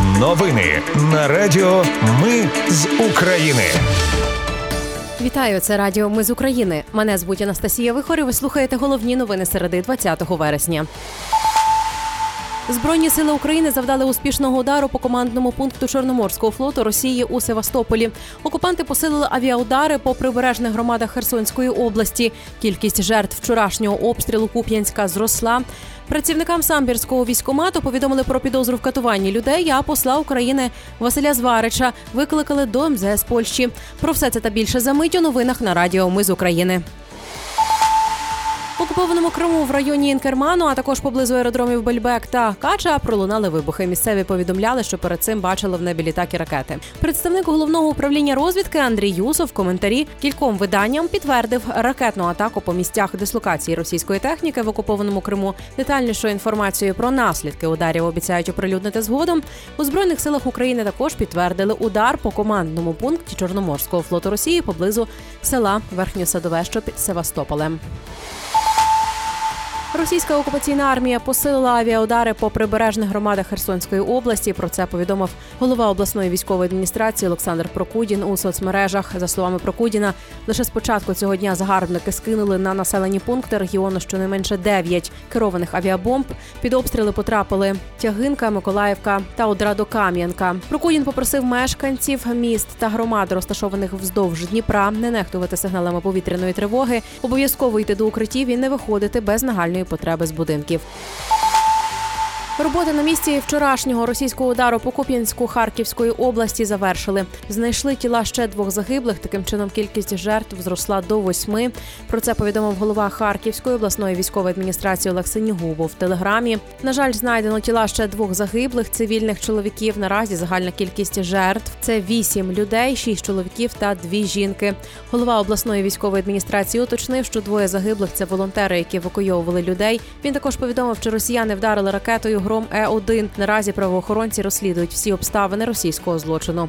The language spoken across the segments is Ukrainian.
Новини на Радіо Ми з України. Вітаю, це Радіо Ми з України. Мене звуть Анастасія Вихор Ви слухаєте головні новини середи 20 вересня. Збройні сили України завдали успішного удару по командному пункту Чорноморського флоту Росії у Севастополі. Окупанти посилили авіаудари по прибережних громадах Херсонської області. Кількість жертв вчорашнього обстрілу Куп'янська зросла. Працівникам самбірського військомату повідомили про підозру в катуванні людей. А посла України Василя Зварича викликали до МЗС Польщі. Про все це та більше за мить у новинах на Радіо Ми з України. Окупованому Криму в районі Інкерману, а також поблизу аеродромів Бельбек та Кача пролунали вибухи. Місцеві повідомляли, що перед цим бачили в небі літаки ракети. Представник головного управління розвідки Андрій Юсов в коментарі кільком виданням підтвердив ракетну атаку по місцях дислокації російської техніки в окупованому Криму. Детальнішу інформацію про наслідки ударів обіцяють оприлюднити згодом. У збройних силах України також підтвердили удар по командному пункті Чорноморського флоту Росії поблизу села Верхньосадове, що під Севастополем. Російська окупаційна армія посилила авіаудари по прибережних громадах Херсонської області. Про це повідомив голова обласної військової адміністрації Олександр Прокудін у соцмережах. За словами Прокудіна, лише з початку цього дня загарбники скинули на населені пункти регіону щонайменше 9 керованих авіабомб. Під обстріли потрапили Тягинка, Миколаївка та Одрадо-Кам'янка. Прокудін попросив мешканців міст та громад, розташованих вздовж Дніпра, не нехтувати сигналами повітряної тривоги, обов'язково йти до укриттів і не виходити без нагальної потреби з будинків. Роботи на місці вчорашнього російського удару по Куп'янську Харківської області завершили. Знайшли тіла ще двох загиблих. Таким чином кількість жертв зросла до восьми. Про це повідомив голова Харківської обласної військової адміністрації Олег Синігубов в телеграмі. На жаль, знайдено тіла ще двох загиблих цивільних чоловіків. Наразі загальна кількість жертв це вісім людей, шість чоловіків та дві жінки. Голова обласної військової адміністрації уточнив, що двоє загиблих це волонтери, які евакуйовували людей. Він також повідомив, що росіяни вдарили ракетою гром Е 1 Наразі правоохоронці розслідують всі обставини російського злочину.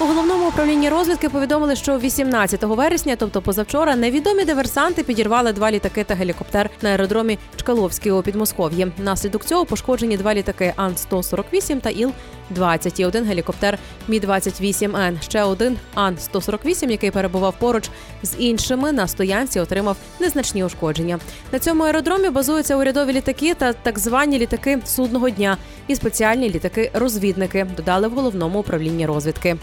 У головному управлінні розвідки повідомили, що 18 вересня, тобто позавчора, невідомі диверсанти підірвали два літаки та гелікоптер на аеродромі Чкаловський у Підмосков'ї. Наслідок цього пошкоджені два літаки Ан-148 та Іл-20 і один гелікоптер Мі-28Н. Ще один Ан-148, який перебував поруч з іншими на стоянці, отримав незначні ушкодження. На цьому аеродромі базуються урядові літаки та так звані літаки судного дня і спеціальні літаки-розвідники. Додали в головному управлінні розвідки.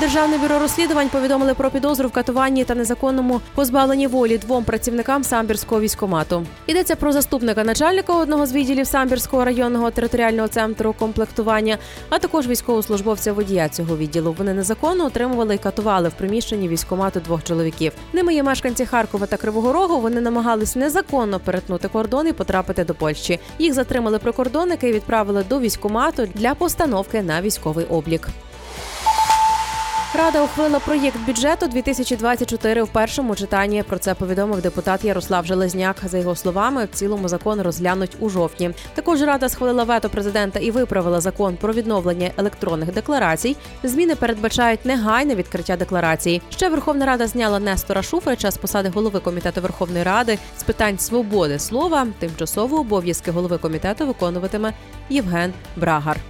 Державне бюро розслідувань повідомили про підозру в катуванні та незаконному позбавленні волі двом працівникам самбірського військомату. Йдеться про заступника начальника одного з відділів самбірського районного територіального центру комплектування, а також військовослужбовця водія цього відділу. Вони незаконно отримували і катували в приміщенні військомату двох чоловіків. Ними є мешканці Харкова та Кривого Рогу. Вони намагались незаконно перетнути кордон і потрапити до Польщі. Їх затримали прикордонники і відправили до військомату для постановки на військовий облік. Рада ухвалила проєкт бюджету 2024 в першому читанні. Про це повідомив депутат Ярослав Железняк. За його словами, в цілому закон розглянуть у жовтні. Також рада схвалила вето президента і виправила закон про відновлення електронних декларацій. Зміни передбачають негайне відкриття декларації. Ще Верховна Рада зняла Нестора Шуфрича з посади голови комітету Верховної Ради з питань свободи слова. Тимчасово обов'язки голови комітету виконуватиме Євген Брагар.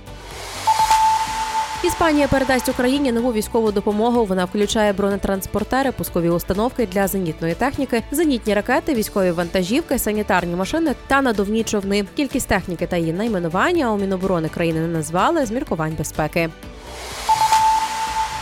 Іспанія передасть Україні нову військову допомогу. Вона включає бронетранспортери, пускові установки для зенітної техніки, зенітні ракети, військові вантажівки, санітарні машини та надувні човни. Кількість техніки та її найменування у Міноборони країни не назвали з міркувань безпеки.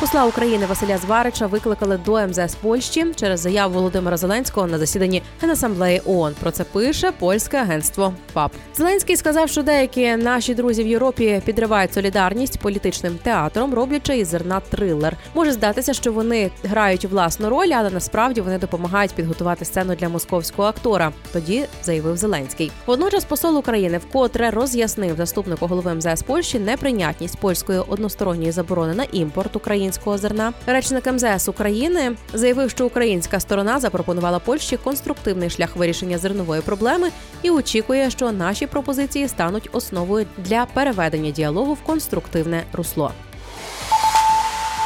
Посла України Василя Зварича викликали до МЗС Польщі через заяву Володимира Зеленського на засіданні Генасамблеї ООН. Про це пише польське агентство ПАП. Зеленський сказав, що деякі наші друзі в Європі підривають солідарність політичним театром, роблячи із зерна трилер. Може здатися, що вони грають власну роль, але насправді вони допомагають підготувати сцену для московського актора. Тоді заявив Зеленський. Водночас посол України вкотре роз'яснив заступнику голови МЗС Польщі неприйнятність польської односторонньої заборони на імпорт України українського зерна. Речник МЗС України заявив, що українська сторона запропонувала Польщі конструктивний шлях вирішення зернової проблеми і очікує, що наші пропозиції стануть основою для переведення діалогу в конструктивне русло.